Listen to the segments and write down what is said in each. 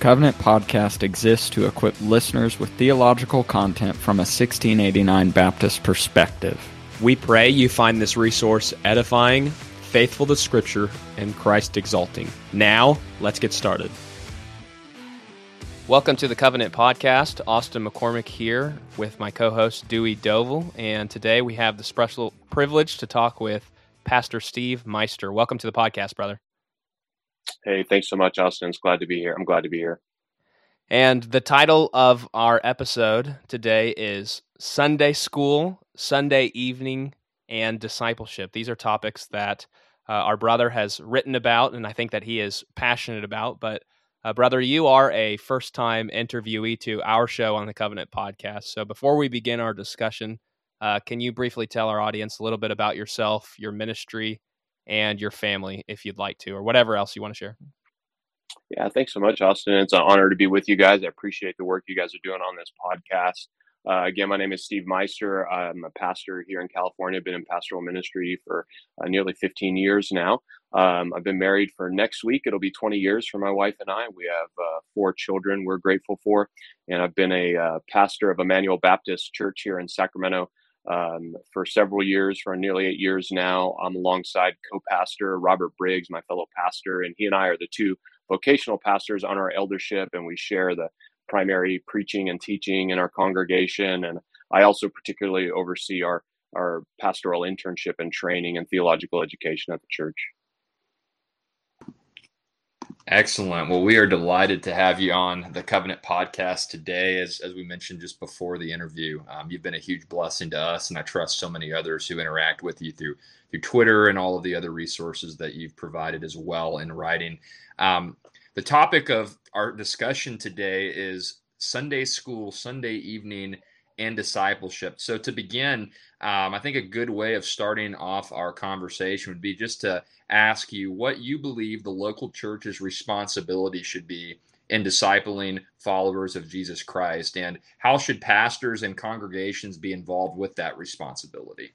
Covenant Podcast exists to equip listeners with theological content from a 1689 Baptist perspective. We pray you find this resource edifying, faithful to Scripture, and Christ exalting. Now, let's get started. Welcome to the Covenant Podcast. Austin McCormick here with my co host Dewey Dovel, and today we have the special privilege to talk with Pastor Steve Meister. Welcome to the podcast, brother. Hey, thanks so much, Austin. It's glad to be here. I'm glad to be here. And the title of our episode today is Sunday School, Sunday Evening, and Discipleship. These are topics that uh, our brother has written about, and I think that he is passionate about. But, uh, brother, you are a first time interviewee to our show on the Covenant podcast. So, before we begin our discussion, uh, can you briefly tell our audience a little bit about yourself, your ministry, and your family if you'd like to, or whatever else you want to share. Yeah, thanks so much, Austin. It's an honor to be with you guys. I appreciate the work you guys are doing on this podcast. Uh, again, my name is Steve Meister. I'm a pastor here in California. I've been in pastoral ministry for uh, nearly 15 years now. Um, I've been married for next week. It'll be 20 years for my wife and I. We have uh, four children we're grateful for. And I've been a uh, pastor of Emmanuel Baptist Church here in Sacramento um, for several years, for nearly eight years now. I'm alongside co pastor Robert Briggs, my fellow pastor, and he and I are the two vocational pastors on our eldership, and we share the primary preaching and teaching in our congregation. And I also particularly oversee our, our pastoral internship and training and theological education at the church. Excellent. Well, we are delighted to have you on the Covenant podcast today. As, as we mentioned just before the interview, um, you've been a huge blessing to us, and I trust so many others who interact with you through through Twitter and all of the other resources that you've provided as well in writing. Um, the topic of our discussion today is Sunday school, Sunday evening, and discipleship. So, to begin, um, I think a good way of starting off our conversation would be just to ask you what you believe the local church's responsibility should be in discipling followers of Jesus Christ, and how should pastors and congregations be involved with that responsibility?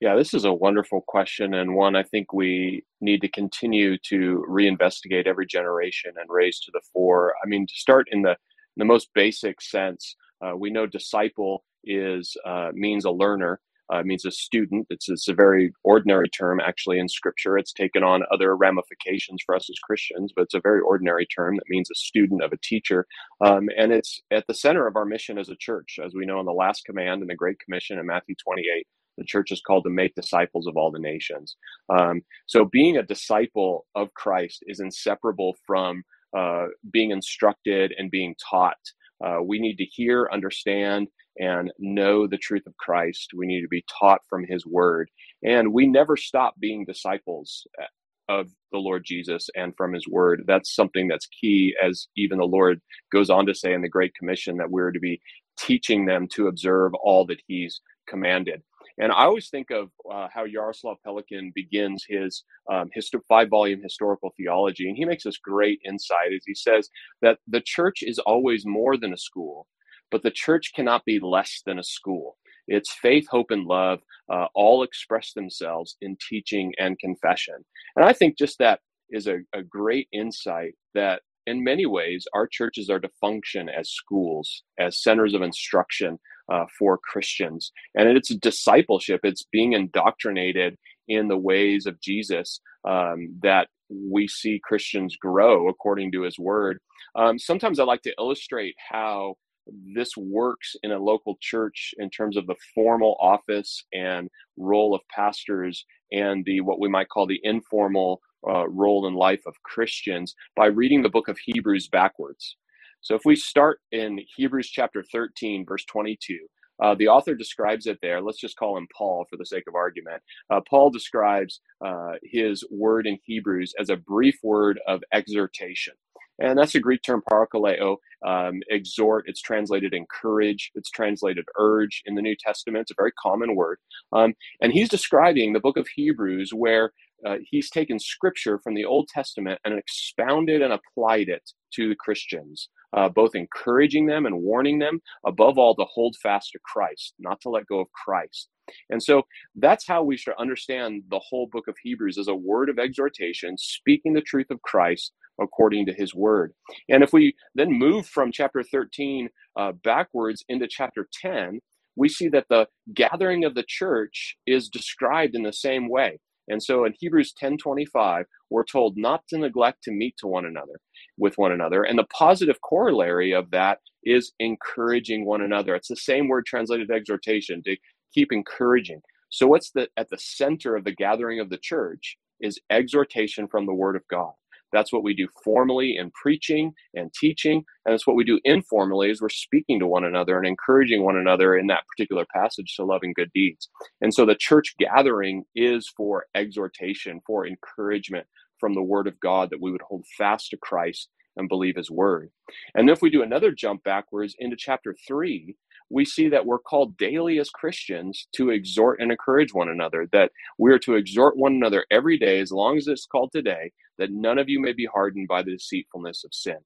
Yeah, this is a wonderful question, and one I think we need to continue to reinvestigate every generation and raise to the fore. I mean, to start in the in the most basic sense, uh, we know disciple is uh, means a learner, uh, means a student. It's, it's a very ordinary term, actually, in Scripture. It's taken on other ramifications for us as Christians, but it's a very ordinary term that means a student of a teacher. Um, and it's at the center of our mission as a church. As we know in the last command in the Great Commission in Matthew 28, the church is called to make disciples of all the nations. Um, so being a disciple of Christ is inseparable from uh, being instructed and being taught. Uh, we need to hear, understand, and know the truth of Christ. We need to be taught from his word. And we never stop being disciples uh, of the Lord Jesus and from his word. That's something that's key, as even the Lord goes on to say in the Great Commission that we're to be teaching them to observe all that he's commanded. And I always think of uh, how Jaroslav Pelikan begins his um, five volume historical theology. And he makes this great insight as he says that the church is always more than a school, but the church cannot be less than a school. It's faith, hope, and love uh, all express themselves in teaching and confession. And I think just that is a, a great insight that in many ways our churches are to function as schools, as centers of instruction uh, for Christians. And it's discipleship, it's being indoctrinated in the ways of Jesus um, that we see Christians grow according to his word. Um, sometimes I like to illustrate how this works in a local church in terms of the formal office and role of pastors and the what we might call the informal uh, role in life of Christians by reading the book of Hebrews backwards. So if we start in Hebrews chapter 13, verse 22, uh, the author describes it there. Let's just call him Paul for the sake of argument. Uh, Paul describes uh, his word in Hebrews as a brief word of exhortation. And that's a Greek term, parakaleo, um, exhort. It's translated encourage. It's translated urge in the New Testament. It's a very common word. Um, and he's describing the book of Hebrews where uh, he's taken scripture from the Old Testament and expounded and applied it to the Christians, uh, both encouraging them and warning them, above all, to hold fast to Christ, not to let go of Christ. And so that's how we should understand the whole book of Hebrews as a word of exhortation, speaking the truth of Christ, according to his word. And if we then move from chapter 13 uh, backwards into chapter 10, we see that the gathering of the church is described in the same way. And so in Hebrews 10:25, we're told not to neglect to meet to one another with one another. And the positive corollary of that is encouraging one another. It's the same word translated exhortation, to keep encouraging. So what's the at the center of the gathering of the church is exhortation from the word of God. That's what we do formally in preaching and teaching. And it's what we do informally is we're speaking to one another and encouraging one another in that particular passage to loving good deeds. And so the church gathering is for exhortation, for encouragement from the word of God that we would hold fast to Christ and believe his word. And if we do another jump backwards into chapter three, we see that we're called daily as Christians to exhort and encourage one another, that we are to exhort one another every day, as long as it's called today, that none of you may be hardened by the deceitfulness of sin.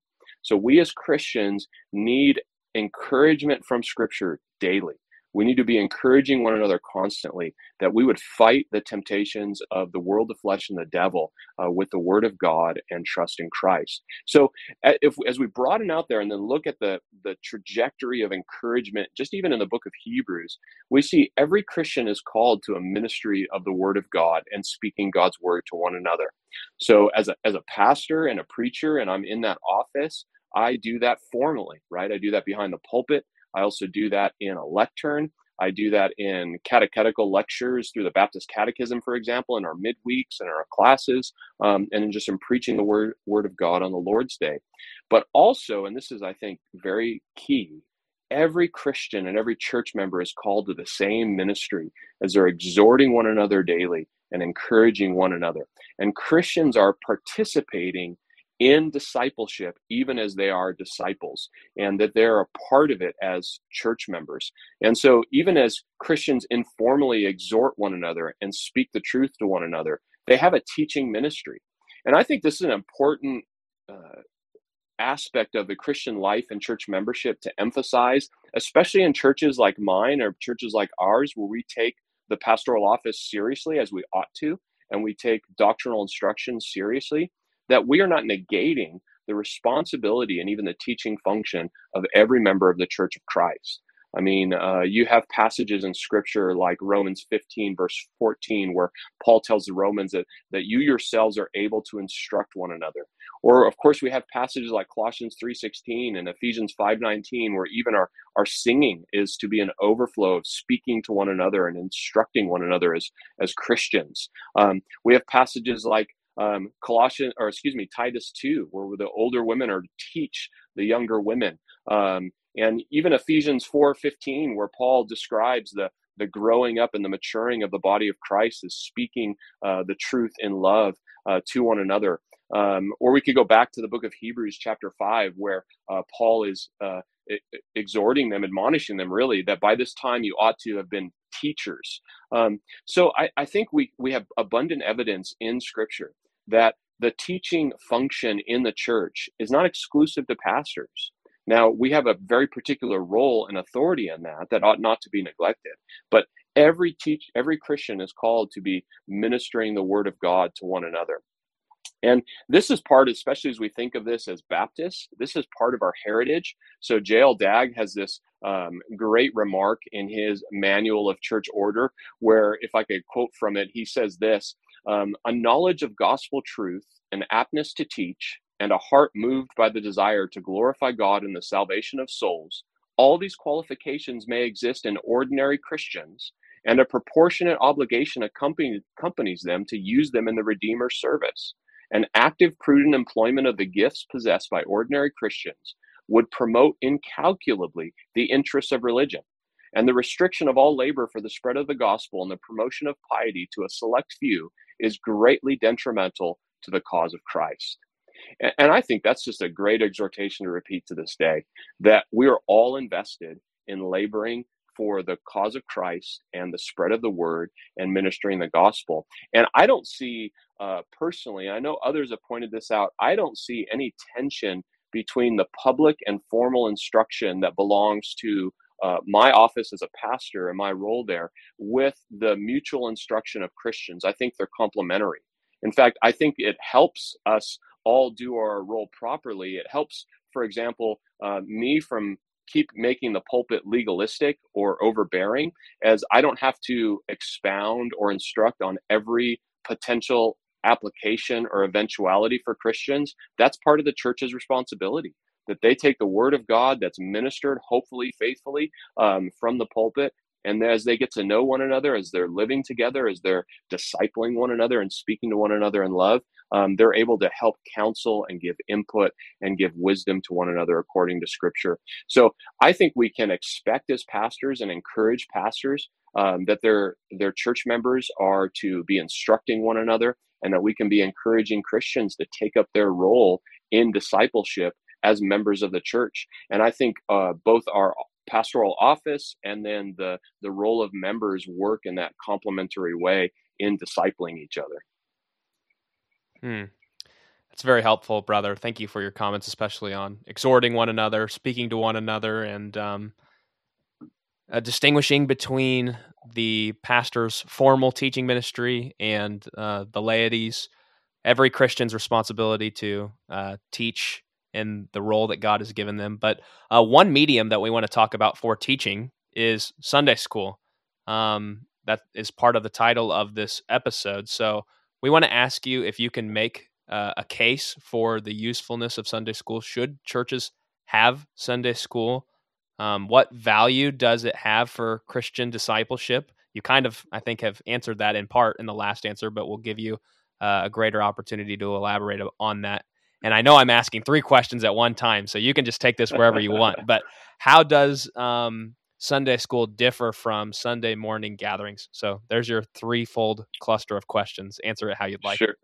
So we as Christians need encouragement from Scripture daily. We need to be encouraging one another constantly that we would fight the temptations of the world, the flesh, and the devil uh, with the word of God and trust in Christ. So, if as we broaden out there and then look at the the trajectory of encouragement, just even in the book of Hebrews, we see every Christian is called to a ministry of the word of God and speaking God's word to one another. So, as a as a pastor and a preacher, and I'm in that office. I do that formally, right? I do that behind the pulpit. I also do that in a lectern. I do that in catechetical lectures through the Baptist Catechism, for example, in our midweeks and our classes, um, and just in preaching the word, word of God on the Lord's Day. But also, and this is, I think, very key, every Christian and every church member is called to the same ministry as they're exhorting one another daily and encouraging one another. And Christians are participating in discipleship, even as they are disciples, and that they're a part of it as church members. And so, even as Christians informally exhort one another and speak the truth to one another, they have a teaching ministry. And I think this is an important uh, aspect of the Christian life and church membership to emphasize, especially in churches like mine or churches like ours, where we take the pastoral office seriously as we ought to, and we take doctrinal instruction seriously that we are not negating the responsibility and even the teaching function of every member of the Church of Christ. I mean, uh, you have passages in scripture like Romans 15, verse 14, where Paul tells the Romans that, that you yourselves are able to instruct one another. Or, of course, we have passages like Colossians 3.16 and Ephesians 5.19, where even our, our singing is to be an overflow of speaking to one another and instructing one another as, as Christians. Um, we have passages like um, Colossians, or excuse me, Titus 2, where the older women are to teach the younger women. Um, and even Ephesians 4:15, where Paul describes the the growing up and the maturing of the body of Christ is speaking uh, the truth in love uh, to one another. Um, or we could go back to the book of Hebrews, chapter 5, where uh, Paul is uh, exhorting them, admonishing them really that by this time you ought to have been teachers. Um, so I, I, think we, we have abundant evidence in Scripture that the teaching function in the church is not exclusive to pastors. Now, we have a very particular role and authority in that that ought not to be neglected. But every teach every Christian is called to be ministering the word of God to one another. And this is part, especially as we think of this as Baptists, this is part of our heritage. So J.L. Dagg has this um, great remark in his manual of church order, where if I could quote from it, he says this um, a knowledge of gospel truth, an aptness to teach, and a heart moved by the desire to glorify God in the salvation of souls, all these qualifications may exist in ordinary Christians, and a proportionate obligation accompanies them to use them in the Redeemer's service. An active, prudent employment of the gifts possessed by ordinary Christians would promote incalculably the interests of religion and the restriction of all labor for the spread of the gospel and the promotion of piety to a select few is greatly detrimental to the cause of Christ. And, and I think that's just a great exhortation to repeat to this day that we are all invested in laboring for the cause of Christ and the spread of the word and ministering the gospel. And I don't see uh, personally, I know others have pointed this out, I don't see any tension between the public and formal instruction that belongs to uh, my office as a pastor and my role there with the mutual instruction of Christians. I think they're complementary. In fact, I think it helps us all do our role properly, it helps, for example, uh, me from keep making the pulpit legalistic or overbearing, as I don't have to expound or instruct on every potential application or eventuality for Christians. That's part of the church's responsibility that they take the word of God that's ministered, hopefully faithfully, um, from the pulpit. And as they get to know one another, as they're living together, as they're discipling one another and speaking to one another in love, um, they're able to help counsel and give input and give wisdom to one another according to Scripture. So I think we can expect as pastors and encourage pastors um, that their their church members are to be instructing one another, and that we can be encouraging Christians to take up their role in discipleship as members of the church. And I think uh, both our pastoral office and then the the role of members work in that complementary way in discipling each other. Hmm. That's very helpful, brother. Thank you for your comments, especially on exhorting one another, speaking to one another, and um, uh, distinguishing between the pastor's formal teaching ministry and uh, the laity's. Every Christian's responsibility to uh, teach in the role that God has given them. But uh, one medium that we want to talk about for teaching is Sunday school. Um, that is part of the title of this episode. So we want to ask you if you can make uh, a case for the usefulness of Sunday school. Should churches have Sunday school? Um, what value does it have for Christian discipleship? You kind of, I think, have answered that in part in the last answer, but we'll give you uh, a greater opportunity to elaborate on that and I know I'm asking three questions at one time, so you can just take this wherever you want. But how does um, Sunday school differ from Sunday morning gatherings? So there's your threefold cluster of questions. Answer it how you'd like. Sure.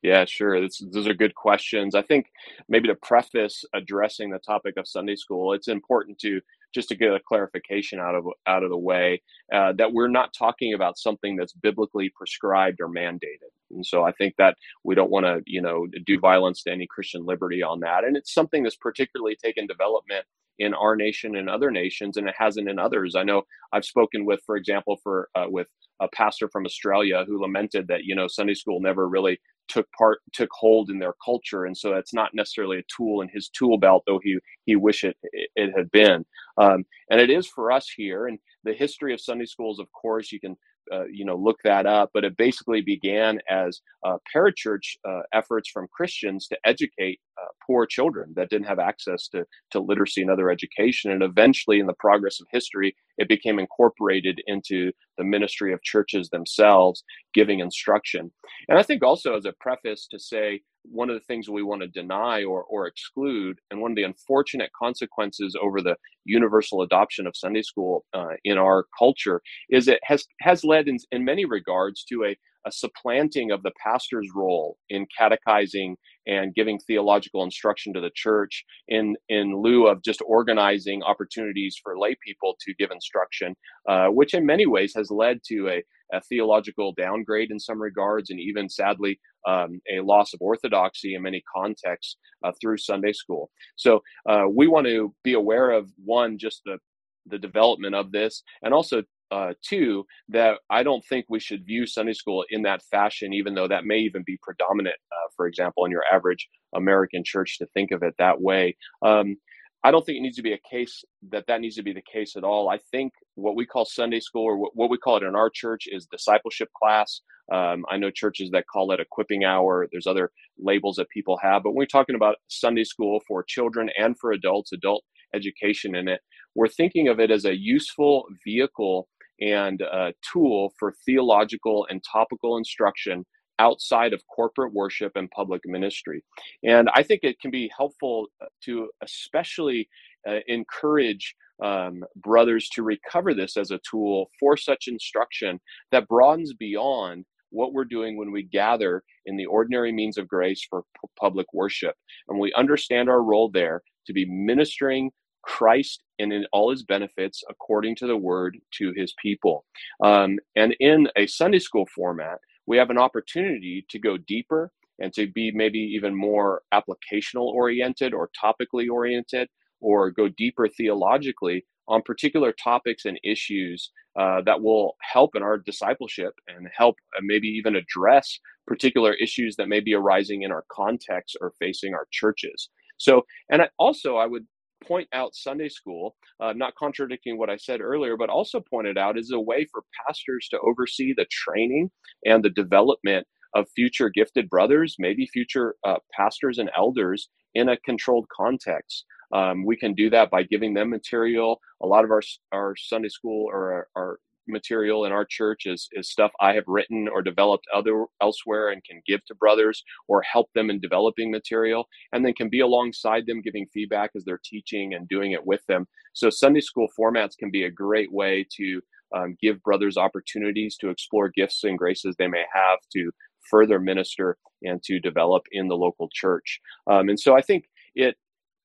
Yeah, sure. This, those are good questions. I think maybe to preface addressing the topic of Sunday school, it's important to just to get a clarification out of out of the way uh, that we're not talking about something that's biblically prescribed or mandated. And so I think that we don't want to, you know, do violence to any Christian liberty on that. And it's something that's particularly taken development in our nation and other nations, and it hasn't in others. I know I've spoken with, for example, for uh, with a pastor from Australia who lamented that you know Sunday school never really took part took hold in their culture and so it's not necessarily a tool in his tool belt though he he wish it it had been. Um, and it is for us here and the history of sunday schools of course you can uh, you know look that up but it basically began as uh, parachurch uh, efforts from christians to educate uh, poor children that didn't have access to, to literacy and other education. And eventually in the progress of history it became incorporated into the ministry of churches themselves giving instruction. And i think also as a preface to say one of the things we want to deny or, or exclude, and one of the unfortunate consequences over the universal adoption of Sunday school uh, in our culture is it has has led in, in many regards to a, a supplanting of the pastor's role in catechizing and giving theological instruction to the church in in lieu of just organizing opportunities for lay people to give instruction, uh, which in many ways has led to a, a theological downgrade in some regards, and even sadly um, a loss of orthodoxy in many contexts uh, through Sunday school. So uh, we want to be aware of one, just the the development of this, and also uh, two, that I don't think we should view Sunday school in that fashion, even though that may even be predominant, uh, for example, in your average American church to think of it that way. Um, I don't think it needs to be a case that that needs to be the case at all. I think what we call Sunday school, or what, we call it in our church, is discipleship class. Um, I know churches that call it equipping hour. There's other labels that people have, but when we're talking about Sunday school for children and for adults, adult education in it, we're thinking of it as a useful vehicle and a tool for theological and topical instruction outside of corporate worship and public ministry. And I think it can be helpful uh, to especially uh, encourage um, brothers to recover this as a tool for such instruction that broadens beyond what we're doing when we gather in the ordinary means of grace for p- public worship. And we understand our role there to be ministering Christ and in all his benefits according to the word to his people. Um, and in a Sunday school format, we have an opportunity to go deeper and to be maybe even more applicational oriented or topically oriented or go deeper theologically on particular topics and issues uh, that will help in our discipleship and help uh, maybe even address particular issues that may be arising in our context or facing our churches. So, and I, also I would point out Sunday school, uh, not contradicting what I said earlier, but also pointed out is a way for pastors to oversee the training and the development of future gifted brothers, maybe future uh, pastors and elders in a controlled context. Um, we can do that by giving them material. A lot of our our Sunday school or our, our material in our church is is stuff I have written or developed other elsewhere and can give to brothers or help them in developing material and then can be alongside them giving feedback as they're teaching and doing it with them. So Sunday school formats can be a great way to um, give brothers opportunities to explore gifts and graces they may have to further minister and to develop in the local church. Um, and so I think it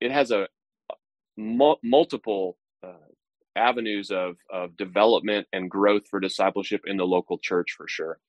it has a multiple uh, avenues of, of development and growth for discipleship in the local church for sure.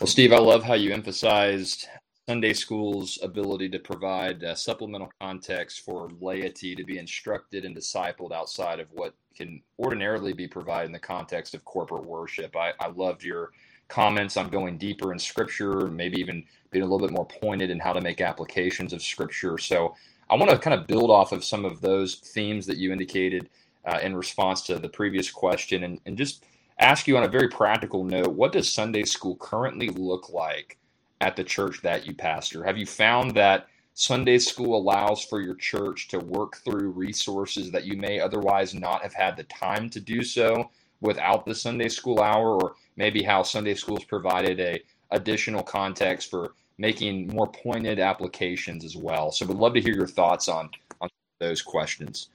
Well, Steve, I love how you emphasized Sunday school's ability to provide uh, supplemental context for laity to be instructed and discipled outside of what can ordinarily be provided in the context of corporate worship. I, I loved your comments on going deeper in scripture, maybe even being a little bit more pointed in how to make applications of scripture. So I want to kind of build off of some of those themes that you indicated uh, in response to the previous question and, and just ask you on a very practical note what does Sunday school currently look like at the church that you pastor? Have you found that Sunday school allows for your church to work through resources that you may otherwise not have had the time to do so without the Sunday school hour, or maybe how Sunday schools provided a additional context for making more pointed applications as well. So, we'd love to hear your thoughts on on those questions.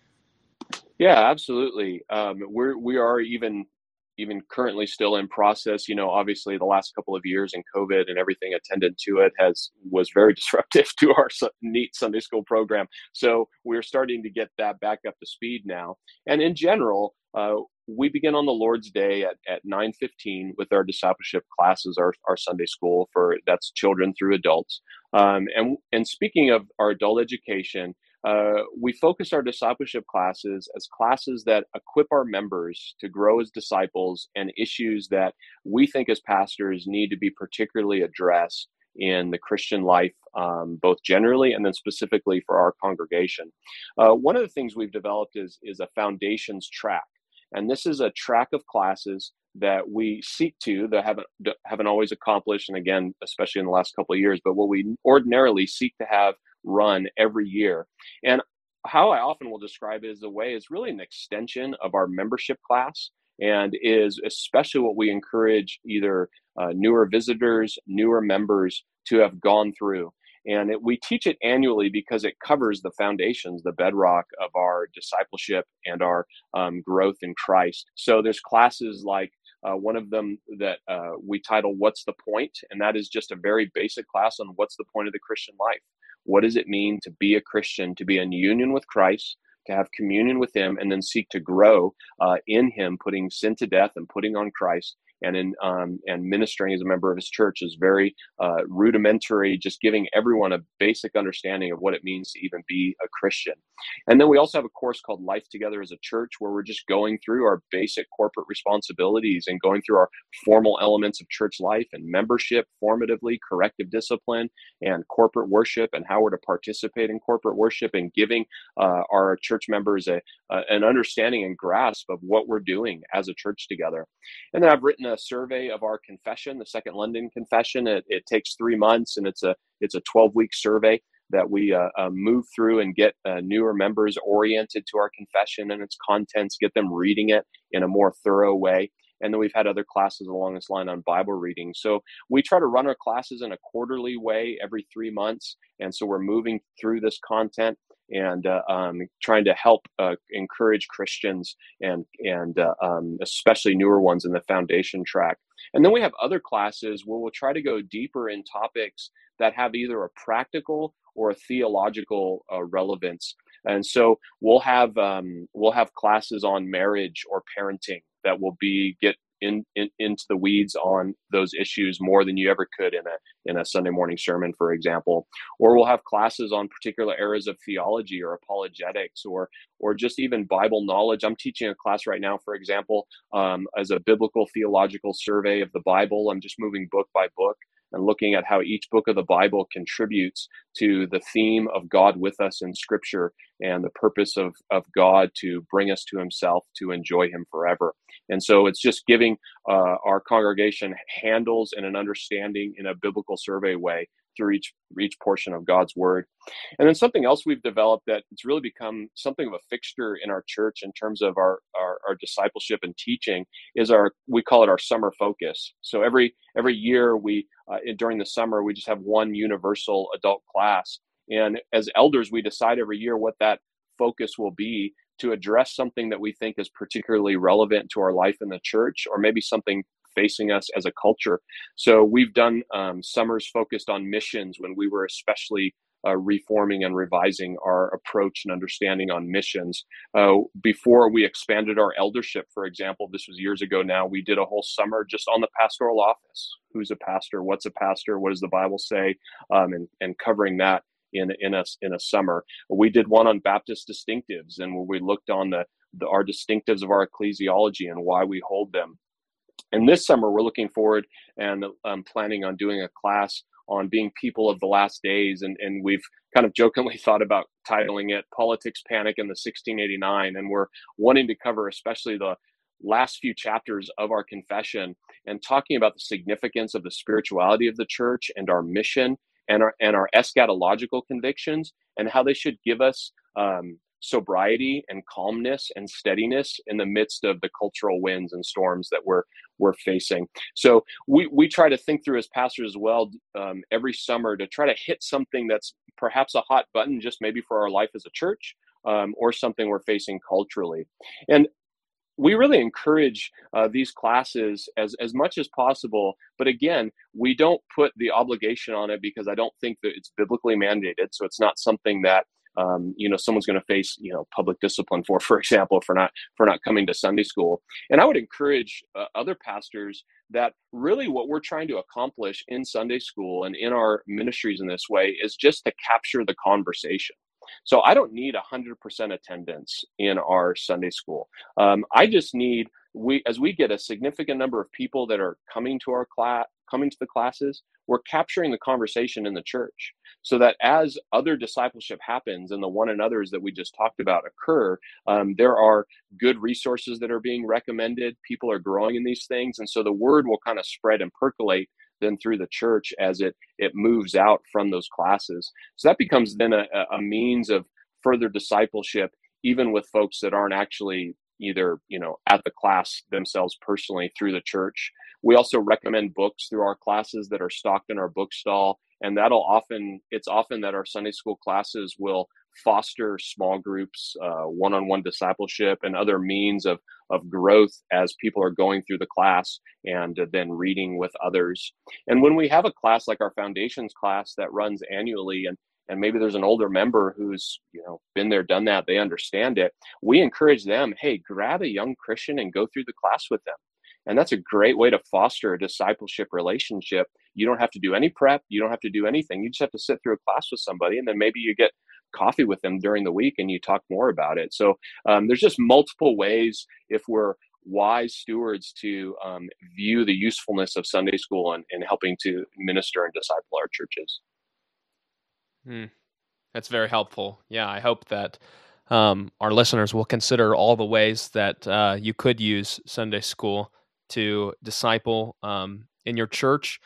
Yeah, absolutely. Um, we're we are even even currently still in process. You know, obviously the last couple of years and COVID and everything attendant to it has was very disruptive to our neat Sunday school program. So we're starting to get that back up to speed now. And in general, uh, we begin on the Lord's Day at, at 9.15 with our discipleship classes, our, our Sunday school for that's children through adults. Um, and, and speaking of our adult education, uh, we focus our discipleship classes as classes that equip our members to grow as disciples and issues that we think as pastors need to be particularly addressed in the Christian life, um, both generally and then specifically for our congregation. Uh, one of the things we've developed is, is a foundations track. And this is a track of classes that we seek to that haven't haven't always accomplished, and again, especially in the last couple of years, but what we ordinarily seek to have run every year. And how I often will describe it as a way is really an extension of our membership class and is especially what we encourage either uh, newer visitors, newer members to have gone through. And it, we teach it annually because it covers the foundations, the bedrock of our discipleship and our um, growth in Christ. So there's classes like uh, one of them that uh, we title What's the Point? And that is just a very basic class on what's the point of the Christian life. What does it mean to be a Christian, to be in union with Christ, to have communion with Him, and then seek to grow uh, in Him, putting sin to death and putting on Christ, and in um, and ministering as a member of his church is very uh, rudimentary, just giving everyone a basic understanding of what it means to even be a Christian. And then we also have a course called Life Together as a Church, where we're just going through our basic corporate responsibilities and going through our formal elements of church life and membership, formatively, corrective discipline, and corporate worship, and how we're to participate in corporate worship and giving uh, our church members a, an understanding and grasp of what we're doing as a church together. And then I've written a survey of our confession, the Second London Confession. It, it takes three months, and it's a it's a 12 week survey that we uh, uh, move through and get uh, newer members oriented to our confession and its contents, get them reading it in a more thorough way. And then we've had other classes along this line on Bible reading. So we try to run our classes in a quarterly way every three months. And so we're moving through this content and uh, um, trying to help uh, encourage Christians and and uh, um, especially newer ones in the foundation track. And then we have other classes where we'll try to go deeper in topics that have either a practical or a theological uh, relevance. And so we'll have um, we'll have classes on marriage or parenting that will be get in, in, into the weeds on those issues more than you ever could in a in a Sunday morning sermon, for example. Or we'll have classes on particular areas of theology or apologetics, or or just even Bible knowledge. I'm teaching a class right now, for example, um, as a biblical theological survey of the Bible. I'm just moving book by book and looking at how each book of the Bible contributes to the theme of God with us in Scripture and the purpose of, of God to bring us to Himself to enjoy Him forever. And so it's just giving uh, our congregation handles and an understanding in a biblical survey way through each each portion of God's word. And then something else we've developed that it's really become something of a fixture in our church in terms of our, our, our discipleship and teaching is our we call it our summer focus. So every every year we uh, during the summer we just have one universal adult class. And as elders, we decide every year what that focus will be to address something that we think is particularly relevant to our life in the church, or maybe something facing us as a culture. So we've done um, summers focused on missions when we were especially uh, reforming and revising our approach and understanding on missions. Uh, before we expanded our eldership, for example, this was years ago now, we did a whole summer just on the pastoral office. Who's a pastor? What's a pastor? What does the Bible say? Um, and, and covering that in, in, a, in a summer. We did one on Baptist distinctives and where we looked on the, the our distinctives of our ecclesiology and why we hold them and this summer, we're looking forward and um, planning on doing a class on being people of the last days. And, and we've kind of jokingly thought about titling it Politics Panic in the 1689. And we're wanting to cover especially the last few chapters of our confession and talking about the significance of the spirituality of the church and our mission and our, and our eschatological convictions and how they should give us um, sobriety and calmness and steadiness in the midst of the cultural winds and storms that we're we're facing. So we we try to think through as pastors as well um, every summer to try to hit something that's perhaps a hot button, just maybe for our life as a church, um, or something we're facing culturally. And we really encourage uh, these classes as, as much as possible. But again, we don't put the obligation on it because I don't think that it's biblically mandated. So it's not something that um, you know someone's going to face you know public discipline for for example for not for not coming to sunday school and i would encourage uh, other pastors that really what we're trying to accomplish in sunday school and in our ministries in this way is just to capture the conversation so i don't need 100% attendance in our sunday school. Um, i just need we as we get a significant number of people that are coming to our class coming to the classes we're capturing the conversation in the church so that as other discipleship happens and the one another's that we just talked about occur um, there are good resources that are being recommended. People are growing in these things. And so the word will kind of spread and percolate then through the church as it it moves out from those classes. So that becomes then a, a means of further discipleship even with folks that aren't actually either you know at the class themselves personally through the church. We also recommend books through our classes that are stocked in our bookstall and that'll often it's often that our sunday school classes will foster small groups uh, one-on-one discipleship and other means of of growth as people are going through the class and uh, then reading with others. And when we have a class like our foundations class that runs annually and and maybe there's an older member who's you know been there done that they understand it we encourage them hey grab a young christian and go through the class with them. And that's a great way to foster a discipleship relationship. You don't have to do any prep you don't have to do anything you just have to sit through a class with somebody and then maybe you get coffee with them during the week and you talk more about it so um, there's just multiple ways if we're wise stewards to um, view the usefulness of sunday school and, and helping to minister and disciple our churches Hmm. That's very helpful. Yeah, I hope that um, our listeners will consider all the ways that uh, you could use Sunday school to disciple um, in your church.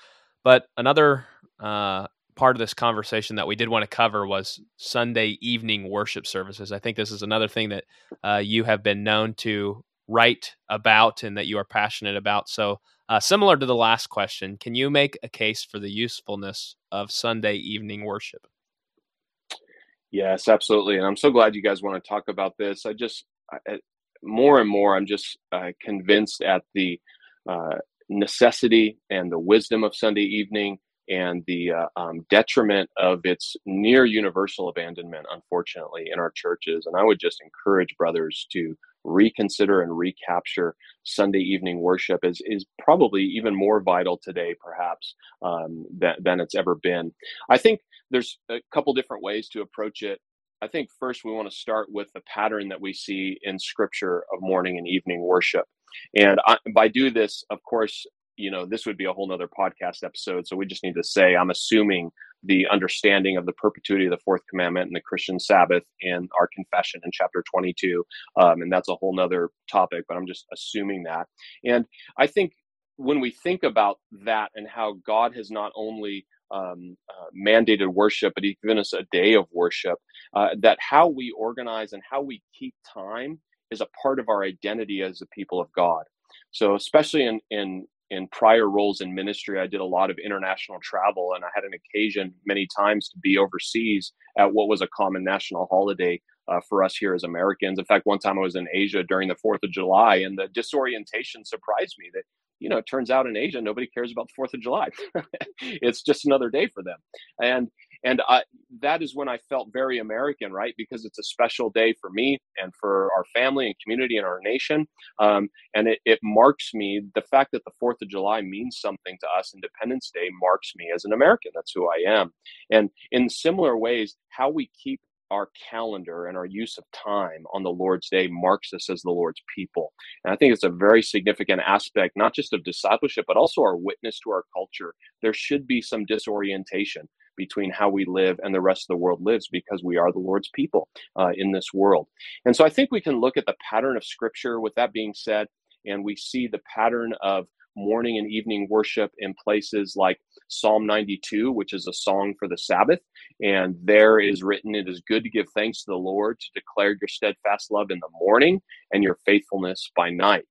But another uh, part of this conversation that we did want to cover was Sunday evening worship services. I think this is another thing that uh, you have been known to write about and that you are passionate about. So, uh, similar to the last question, can you make a case for the usefulness of Sunday evening worship? Yes, absolutely. And I'm so glad you guys want to talk about this. I just, I, more and more, I'm just uh, convinced at the uh, necessity and the wisdom of Sunday evening and the uh, um, detriment of its near universal abandonment, unfortunately, in our churches. And I would just encourage brothers to reconsider and recapture Sunday evening worship is is probably even more vital today, perhaps um, than, than it's ever been. I think there's a couple different ways to approach it. I think first we want to start with the pattern that we see in Scripture of morning and evening worship. And I, by do this, of course, you know, this would be a whole nother podcast episode. So we just need to say, I'm assuming the understanding of the perpetuity of the fourth commandment and the Christian Sabbath in our confession in chapter 22. Um, and that's a whole nother topic, but I'm just assuming that. And I think when we think about that and how God has not only um, uh, mandated worship, but He's given us a day of worship, uh, that how we organize and how we keep time is a part of our identity as the people of God. So, especially in, in in prior roles in ministry, I did a lot of international travel, and I had an occasion many times to be overseas at what was a common national holiday uh, for us here as Americans. In fact, one time I was in Asia during the Fourth of July, and the disorientation surprised me that you know it turns out in Asia nobody cares about the Fourth of July. it's just another day for them, and and I, that is when I felt very American, right? Because it's a special day for me and for our family and community and our nation. Um, and it, it marks me, the fact that the 4th of July means something to us, Independence Day marks me as an American. That's who I am. And in similar ways, how we keep our calendar and our use of time on the Lord's day marks us as the Lord's people. And I think it's a very significant aspect, not just of discipleship, but also our witness to our culture. There should be some disorientation between how we live and the rest of the world lives because we are the Lord's people uh, in this world. And so I think we can look at the pattern of Scripture with that being said, and we see the pattern of morning and evening worship in places like Psalm 92, which is a song for the Sabbath. And there is written, It is good to give thanks to the Lord, to declare your steadfast love in the morning and your faithfulness by night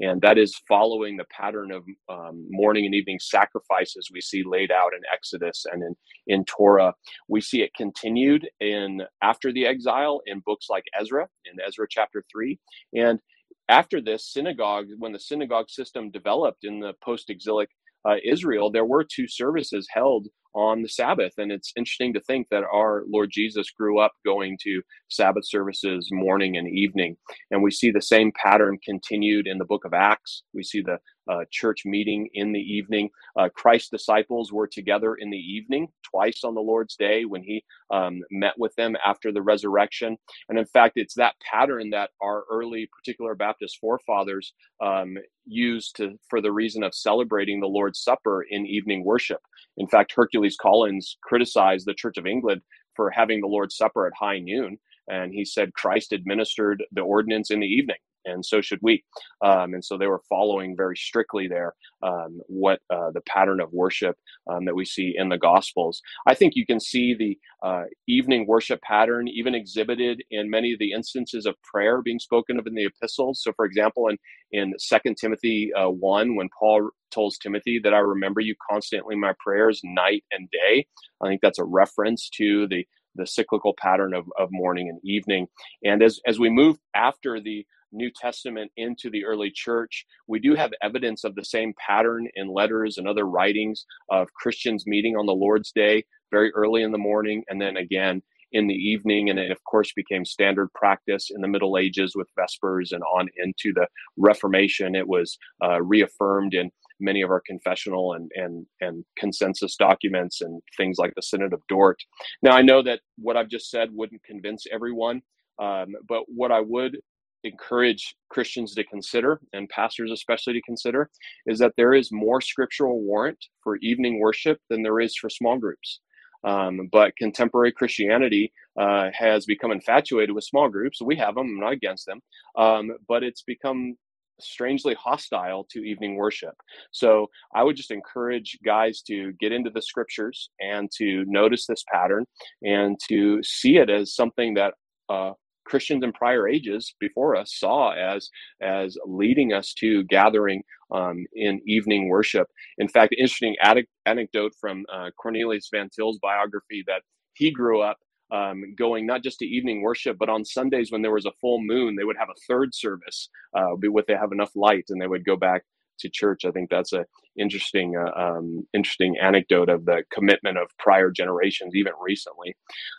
and that is following the pattern of um, morning and evening sacrifices we see laid out in Exodus and in in Torah. We see it continued in after the exile in books like Ezra in Ezra chapter three, and after this synagogue, when the synagogue system developed in the post-exilic uh, Israel, there were two services held on the Sabbath. And it's interesting to think that our Lord Jesus grew up going to Sabbath services morning and evening. And we see the same pattern continued in the book of Acts. We see the uh, church meeting in the evening. Uh, Christ's disciples were together in the evening twice on the Lord's day when he um, met with them after the resurrection. And in fact, it's that pattern that our early particular Baptist forefathers um, used to, for the reason of celebrating the Lord's Supper in evening worship. In fact, Hercules Collins criticized the Church of England for having the Lord's Supper at high noon. And he said Christ administered the ordinance in the evening and so should we. Um, and so they were following very strictly there um, what uh, the pattern of worship um, that we see in the Gospels. I think you can see the uh, evening worship pattern even exhibited in many of the instances of prayer being spoken of in the epistles. So, for example, in in Second Timothy uh, one, when Paul tells Timothy that I remember you constantly in my prayers night and day, I think that's a reference to the the cyclical pattern of, of morning and evening. And as, as we move after the New Testament into the early church, we do have evidence of the same pattern in letters and other writings of Christians meeting on the Lord's Day very early in the morning and then again in the evening. And it, of course, became standard practice in the Middle Ages with Vespers and on into the Reformation. It was uh, reaffirmed in many of our confessional and, and, and consensus documents and things like the Synod of Dort. Now, I know that what I've just said wouldn't convince everyone. Um, but what I would encourage Christians to consider, and pastors especially to consider, is that there is more scriptural warrant for evening worship than there is for small groups. Um, but contemporary Christianity uh, has become infatuated with small groups. We have them, I'm not against them, um, but it's become strangely hostile to evening worship. So I would just encourage guys to get into the scriptures and to notice this pattern and to see it as something that uh, Christians in prior ages before us saw as as leading us to gathering um, in evening worship. In fact, interesting anecdote from uh, Cornelius Van Til's biography that he grew up um, going not just to evening worship, but on Sundays when there was a full moon, they would have a third service uh, with they have enough light, and they would go back to church. I think that's a interesting uh, um, interesting anecdote of the commitment of prior generations, even recently.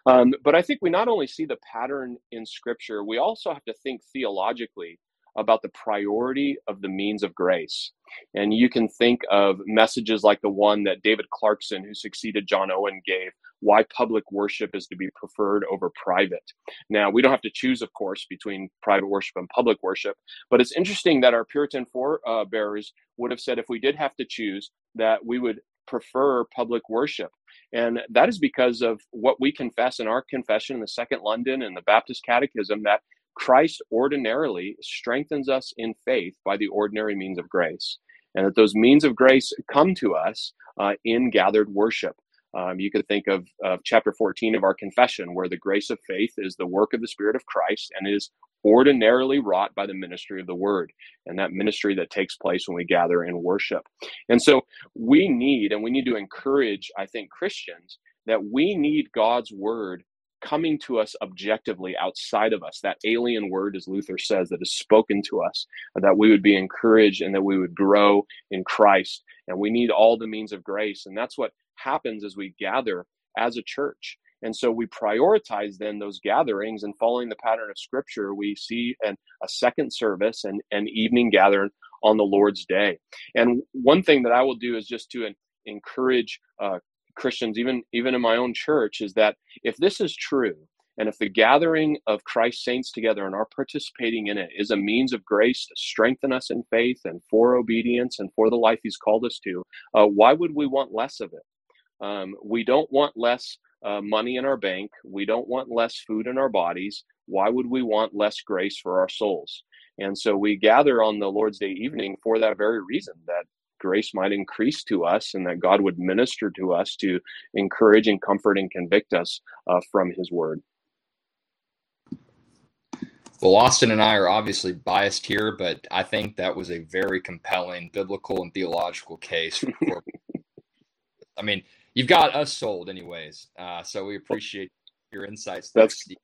Um, but I think we not only see the pattern in Scripture, we also have to think theologically about the priority of the means of grace. And you can think of messages like the one that David Clarkson, who succeeded John Owen, gave why public worship is to be preferred over private. Now, we don't have to choose, of course, between private worship and public worship, but it's interesting that our Puritan forebearers would have said if we did have to choose, that we would prefer public worship. And that is because of what we confess in our confession in the Second London and the Baptist Catechism that Christ ordinarily strengthens us in faith by the ordinary means of grace, and that those means of grace come to us uh, in gathered worship. Um, you could think of, of chapter 14 of our confession, where the grace of faith is the work of the Spirit of Christ and is ordinarily wrought by the ministry of the word and that ministry that takes place when we gather in worship. And so we need, and we need to encourage, I think, Christians that we need God's word coming to us objectively outside of us, that alien word, as Luther says, that is spoken to us, that we would be encouraged and that we would grow in Christ. And we need all the means of grace. And that's what happens as we gather as a church. And so we prioritize then those gatherings and following the pattern of scripture, we see an, a second service and an evening gathering on the Lord's day. And one thing that I will do is just to encourage uh, Christians, even even in my own church, is that if this is true, and if the gathering of Christ saints together and our participating in it is a means of grace to strengthen us in faith and for obedience and for the life He's called us to, uh, why would we want less of it? Um, we don't want less uh, money in our bank. We don't want less food in our bodies. Why would we want less grace for our souls? And so we gather on the Lord's Day evening for that very reason that grace might increase to us and that God would minister to us to encourage and comfort and convict us uh, from his word. Well, Austin and I are obviously biased here, but I think that was a very compelling biblical and theological case. For, I mean, you've got us sold, anyways. Uh, so we appreciate your insights. There, that's Steve.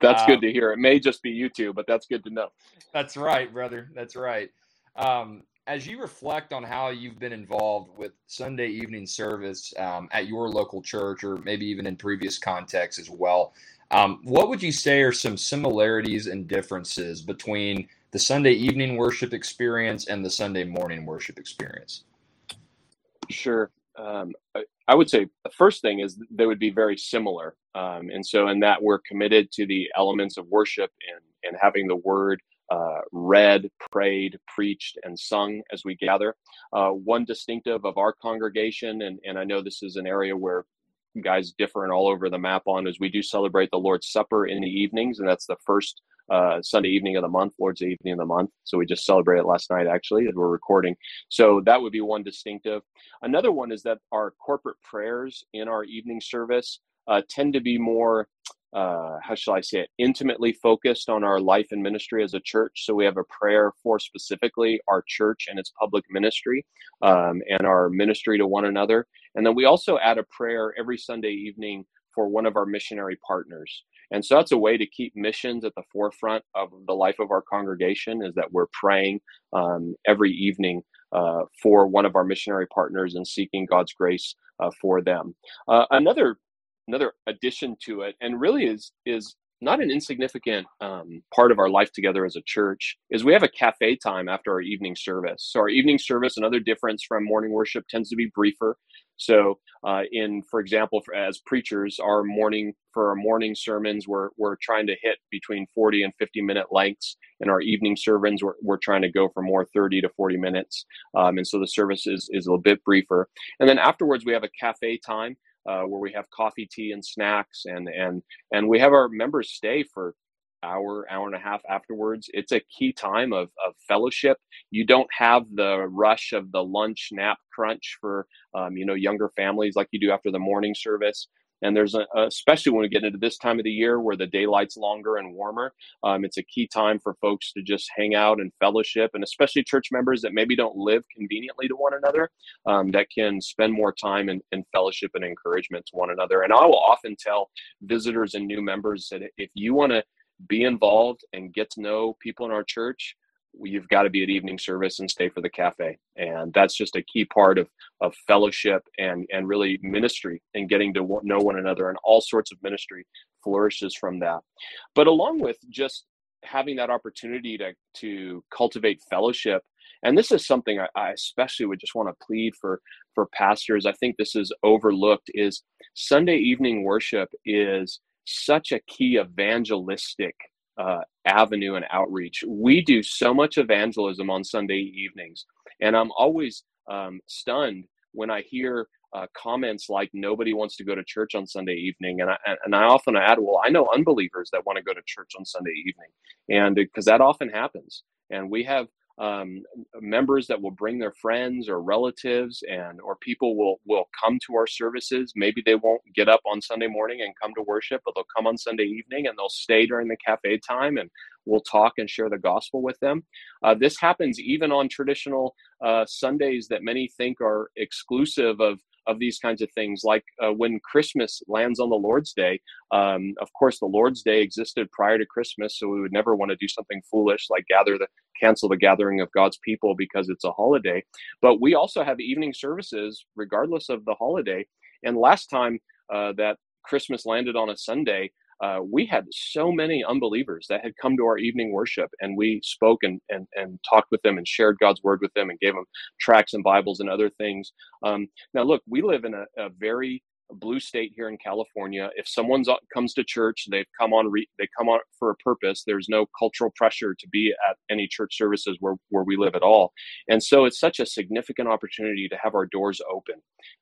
that's um, good to hear. It may just be you two, but that's good to know. That's right, brother. That's right. Um, as you reflect on how you've been involved with Sunday evening service um, at your local church, or maybe even in previous contexts as well, um, what would you say are some similarities and differences between the Sunday evening worship experience and the Sunday morning worship experience? Sure. Um, I would say the first thing is they would be very similar. Um, and so, in that, we're committed to the elements of worship and, and having the word uh, read, prayed, preached, and sung as we gather. Uh, one distinctive of our congregation, and, and I know this is an area where guys differ and all over the map on, is we do celebrate the Lord's Supper in the evenings, and that's the first uh, Sunday evening of the month, Lord's evening of the month. So we just celebrated last night, actually, as we're recording. So that would be one distinctive. Another one is that our corporate prayers in our evening service uh, tend to be more uh, how shall I say it, intimately focused on our life and ministry as a church. So we have a prayer for specifically our church and its public ministry um, and our ministry to one another. And then we also add a prayer every Sunday evening for one of our missionary partners. And so that's a way to keep missions at the forefront of the life of our congregation is that we're praying um, every evening uh, for one of our missionary partners and seeking God's grace uh, for them. Uh, another another addition to it, and really is is not an insignificant um, part of our life together as a church is we have a cafe time after our evening service. So our evening service, another difference from morning worship, tends to be briefer. So, uh, in for example, for, as preachers, our morning for our morning sermons, we're we're trying to hit between forty and fifty minute lengths, and our evening sermons, we're, we're trying to go for more thirty to forty minutes. Um, and so the service is is a little bit briefer. And then afterwards, we have a cafe time uh, where we have coffee, tea, and snacks, and and and we have our members stay for hour, hour and a half afterwards. It's a key time of, of fellowship. You don't have the rush of the lunch nap crunch for um, you know younger families like you do after the morning service. And there's a, especially when we get into this time of the year where the daylight's longer and warmer, um, it's a key time for folks to just hang out and fellowship, and especially church members that maybe don't live conveniently to one another, um, that can spend more time in, in fellowship and encouragement to one another. And I will often tell visitors and new members that if you want to be involved and get to know people in our church, you've got to be at evening service and stay for the cafe. And that's just a key part of of fellowship and and really ministry and getting to know one another and all sorts of ministry flourishes from that. But along with just having that opportunity to to cultivate fellowship and this is something I, I especially would just want to plead for for pastors i think this is overlooked is sunday evening worship is such a key evangelistic uh, avenue and outreach. We do so much evangelism on Sunday evenings, and I'm always um, stunned when I hear uh, comments like "nobody wants to go to church on Sunday evening," and I and I often add, "Well, I know unbelievers that want to go to church on Sunday evening," and because that often happens, and we have um, members that will bring their friends or relatives and or people will will come to our services. Maybe they won't get up on sunday morning and come to worship but they'll come on sunday evening and they'll stay during the cafe time and we'll talk and share the gospel with them. Uh, this happens even on traditional uh, sundays that many think are exclusive of of these kinds of things, like uh, when Christmas lands on the Lord's Day. Um, of course, the Lord's Day existed prior to Christmas, so we would never want to do something foolish like gather the cancel the gathering of God's people because it's a holiday. But we also have evening services regardless of the holiday. And last time uh, that Christmas landed on a Sunday, uh, we had so many unbelievers that had come to our evening worship and we spoke and, and, and talked with them and shared God's word with them and gave them tracts and Bibles and other things. Um, now, look, we live in a, a very blue state here in California. If someone comes to church, they've come on re- they come on for a purpose. There's no cultural pressure to be at any church services where where we live at all. And so it's such a significant opportunity to have our doors open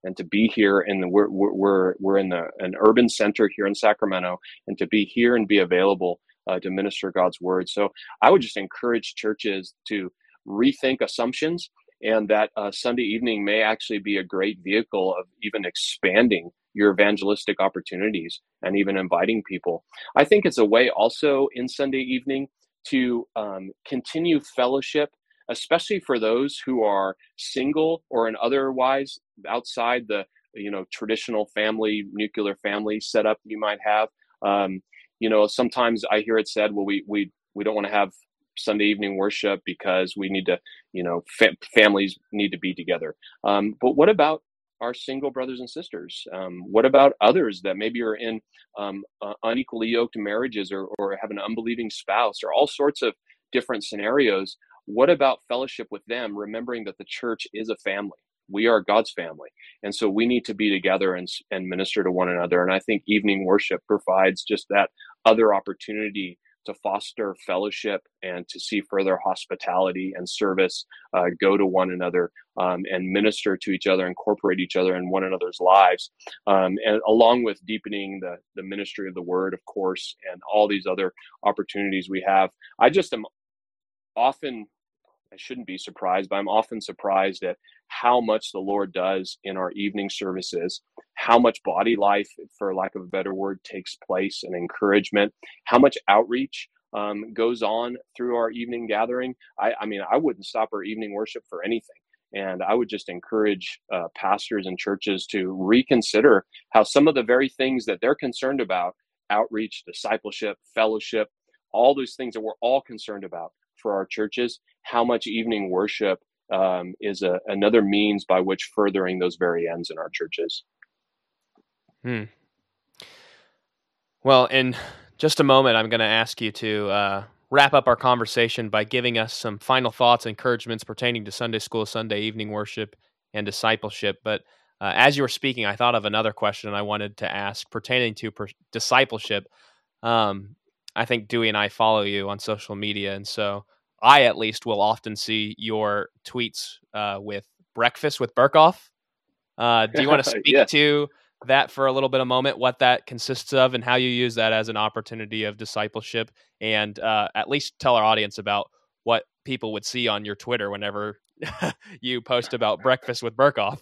and to be here and we're we're we're in the, an urban center here in Sacramento and to be here and be available uh, to minister God's word. So I would just encourage churches to rethink assumptions and that uh, Sunday evening may actually be a great vehicle of even expanding your evangelistic opportunities and even inviting people. I think it's a way also in Sunday evening to um, continue fellowship, especially for those who are single or in otherwise outside the you know traditional family nuclear family setup you might have. Um, you know, sometimes I hear it said, "Well, we we we don't want to have Sunday evening worship because we need to, you know, fa- families need to be together. Um, but what about our single brothers and sisters? Um, what about others that maybe are in um, uh, unequally yoked marriages or, or have an unbelieving spouse or all sorts of different scenarios? What about fellowship with them, remembering that the church is a family? We are God's family. And so we need to be together and, and minister to one another. And I think evening worship provides just that other opportunity to foster fellowship and to see further hospitality and service uh, go to one another um, and minister to each other, incorporate each other in one another's lives, um, and along with deepening the the ministry of the word, of course, and all these other opportunities we have. I just am often I shouldn't be surprised, but I'm often surprised at how much the Lord does in our evening services, how much body life, for lack of a better word, takes place and encouragement, how much outreach um, goes on through our evening gathering. I, I, mean, I wouldn't stop our evening worship for anything. And I would just encourage uh, pastors and churches to reconsider how some of the very things that they're concerned about outreach, discipleship, fellowship, all those things that we're all concerned about for our churches, how much evening worship um, is a, another means by which furthering those very ends in our churches. Hmm. Well, in just a moment, I'm going to ask you to uh, wrap up our conversation by giving us some final thoughts, encouragements pertaining to Sunday school, Sunday evening worship, and discipleship. But uh, as you were speaking, I thought of another question I wanted to ask pertaining to per- discipleship. Um, I think Dewey and I follow you on social media, and so I at least will often see your tweets uh, with breakfast with Berkhof. Uh, do you want to speak yeah. to that for a little bit of moment? What that consists of, and how you use that as an opportunity of discipleship, and uh, at least tell our audience about what people would see on your Twitter whenever you post about breakfast with Berkhof.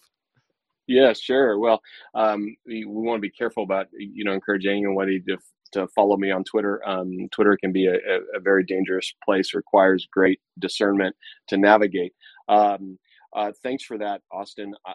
Yeah, sure. Well, um, we, we, want to be careful about you know encouraging anybody to to follow me on Twitter. Um, Twitter can be a, a, very dangerous place, requires great discernment to navigate. Um, uh, thanks for that, Austin. Uh,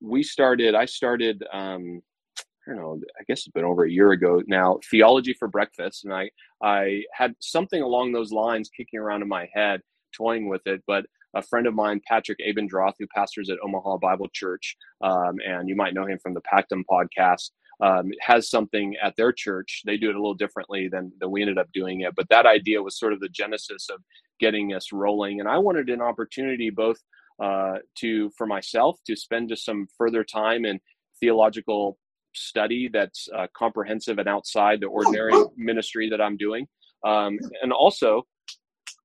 we started, I started, um, I don't know, I guess it's been over a year ago now, Theology for Breakfast. And I, I had something along those lines kicking around in my head toying with it, but a friend of mine, Patrick Abendroth, who pastors at Omaha Bible Church, um, and you might know him from the Pactum podcast, um, has something at their church. They do it a little differently than, than we ended up doing it. But that idea was sort of the genesis of getting us rolling. And I wanted an opportunity both uh, to, for myself, to spend just some further time in theological study that's uh, comprehensive and outside the ordinary ministry that I'm doing. Um, and also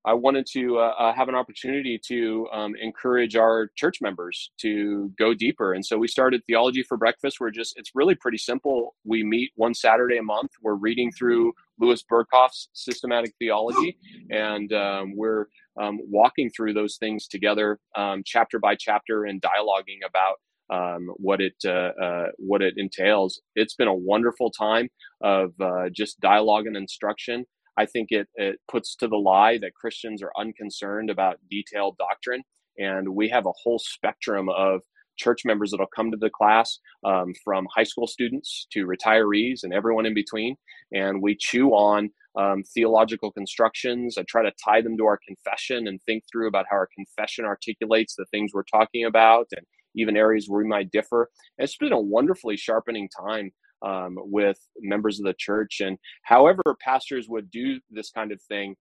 I wanted to uh, uh, have an opportunity to um, encourage our church members to go deeper. And so we started Theology for Breakfast. We're just, it's really pretty simple. We meet one Saturday a month. We're reading through Louis Berkhof's systematic theology, and um, we're um, walking through those things together, um, chapter by chapter, and dialoguing about um, what it uh, uh, what it entails. It's been a wonderful time of uh, just dialogue and instruction. I think it, it puts to the lie that Christians are unconcerned about detailed doctrine. And we have a whole spectrum of church members that'll come to the class um, from high school students to retirees and everyone in between. And we chew on um, theological constructions. I try to tie them to our confession and think through about how our confession articulates the things we're talking about and even areas where we might differ. And it's been a wonderfully sharpening time um, with members of the church. And however pastors would do this kind of thing,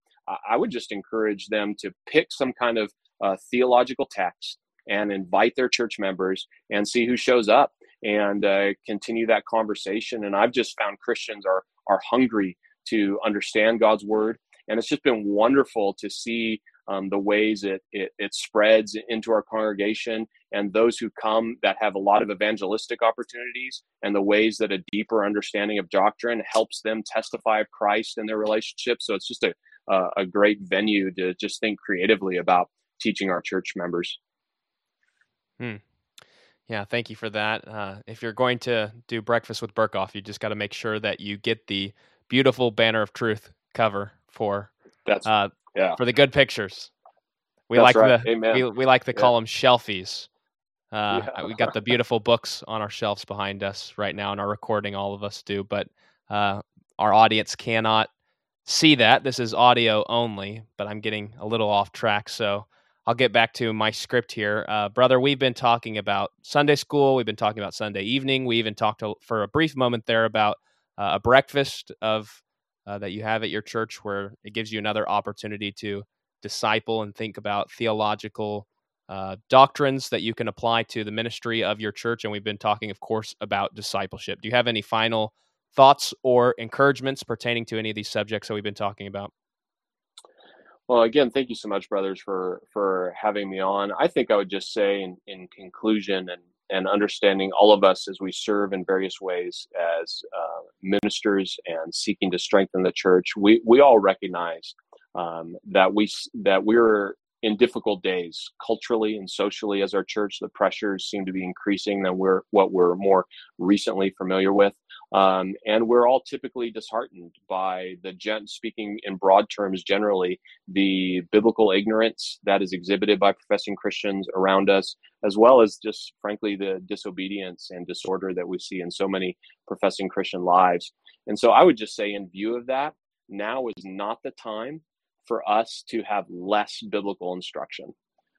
I would just encourage them to pick some kind of uh, theological text and invite their church members and see who shows up and uh, continue that conversation. And I've just found Christians are are hungry to understand God's word, and it's just been wonderful to see um, the ways it, it, it spreads into our congregation and those who come that have a lot of evangelistic opportunities and the ways that a deeper understanding of doctrine helps them testify of Christ in their relationship. So it's just a, a, a great venue to just think creatively about teaching our church members. Hmm. Yeah, thank you for that. Uh, if you're going to do breakfast with Berkhof, you just got to make sure that you get the beautiful banner of truth cover for that's uh, yeah. for the good pictures. We That's like right. the Amen. we, we like to Yeah. call them shelfies. Uh, Yeah. We got the beautiful books on our shelves behind us right now in our recording. All of us do, but uh, our audience cannot see that. This is audio only, but I'm getting a little off track. So I'll get back to my script here. Uh, brother, we've been talking about Sunday school. We've been talking about Sunday evening. We even talked to, for a brief moment there about uh, a breakfast of uh, that you have at your church where it gives you another opportunity to disciple and think about theological uh, doctrines that you can apply to the ministry of your church. And we've been talking, of course, about discipleship. Do you have any final thoughts or encouragements pertaining to any of these subjects that we've been talking about? Well, again, thank you so much, brothers, for for having me on. I think I would just say, in, in conclusion, and and understanding all of us as we serve in various ways as uh, ministers and seeking to strengthen the church, we we all recognize um, that we that we're in difficult days culturally and socially as our church. The pressures seem to be increasing than we're what we're more recently familiar with, um, and we're all typically disheartened by the gen. Speaking in broad terms, generally, the biblical ignorance that is exhibited by professing Christians around us, as well as just frankly the disobedience and disorder that we see in so many professing Christian lives. And so, I would just say, in view of that, now is not the time for us to have less biblical instruction.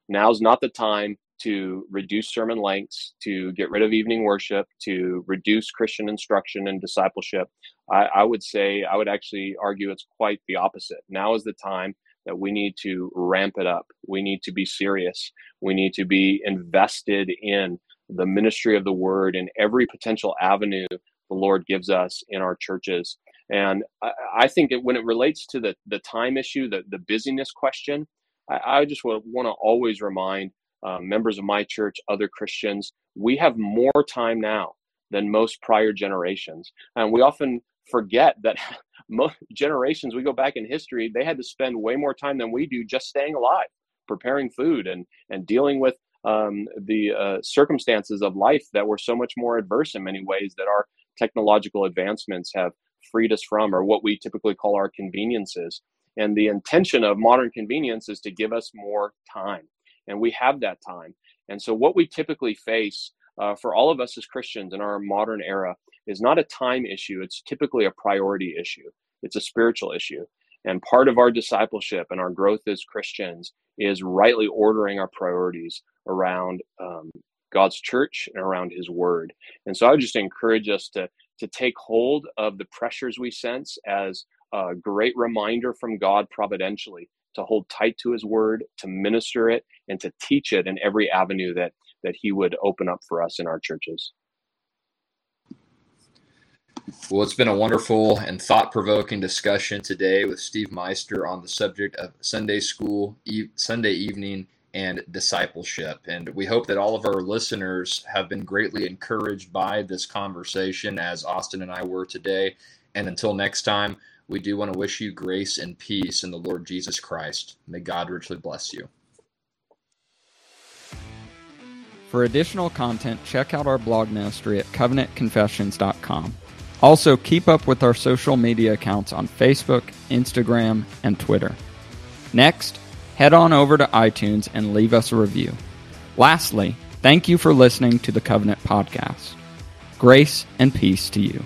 Now's not the time to reduce sermon lengths, to get rid of evening worship, to reduce Christian instruction and discipleship. I, I, would say, I would actually argue it's quite the opposite. Now is the time that we need to ramp it up. We need to be serious. We need to be invested in the ministry of the word in every potential avenue the Lord gives us in our churches. And I, I think that when it relates to the, the time issue, the, the busyness question, I, I just want to always remind uh, members of my church, other Christians, we have more time now than most prior generations. And we often forget that most generations, we go back in history, they had to spend way more time than we do just staying alive, preparing food and, and dealing with um, the uh, circumstances of life that were so much more adverse in many ways that our technological advancements have freed us from, or what we typically call our conveniences. And the intention of modern convenience is to give us more time. And we have that time. And so, what we typically face uh, for all of us as Christians in our modern era is not a time issue, it's typically a priority issue, it's a spiritual issue. And part of our discipleship and our growth as Christians is rightly ordering our priorities around um, God's church and around His Word. And so I would just encourage us to to take hold of the pressures we sense as a great reminder from God providentially to hold tight to His Word, to minister it, and to teach it in every avenue that that He would open up for us in our churches. Well, it's been a wonderful and thought provoking discussion today with Steve Meister on the subject of Sunday school, e- Sunday evening, and discipleship. And we hope that all of our listeners have been greatly encouraged by this conversation, as Austin and I were today. And until next time, we do want to wish you grace and peace in the Lord Jesus Christ. May God richly bless you. For additional content, check out our blog ministry at covenantconfessions.com. Also, keep up with our social media accounts on Facebook, Instagram, and Twitter. Next, head on over to iTunes and leave us a review. Lastly, thank you for listening to the Covenant Podcast. Grace and peace to you.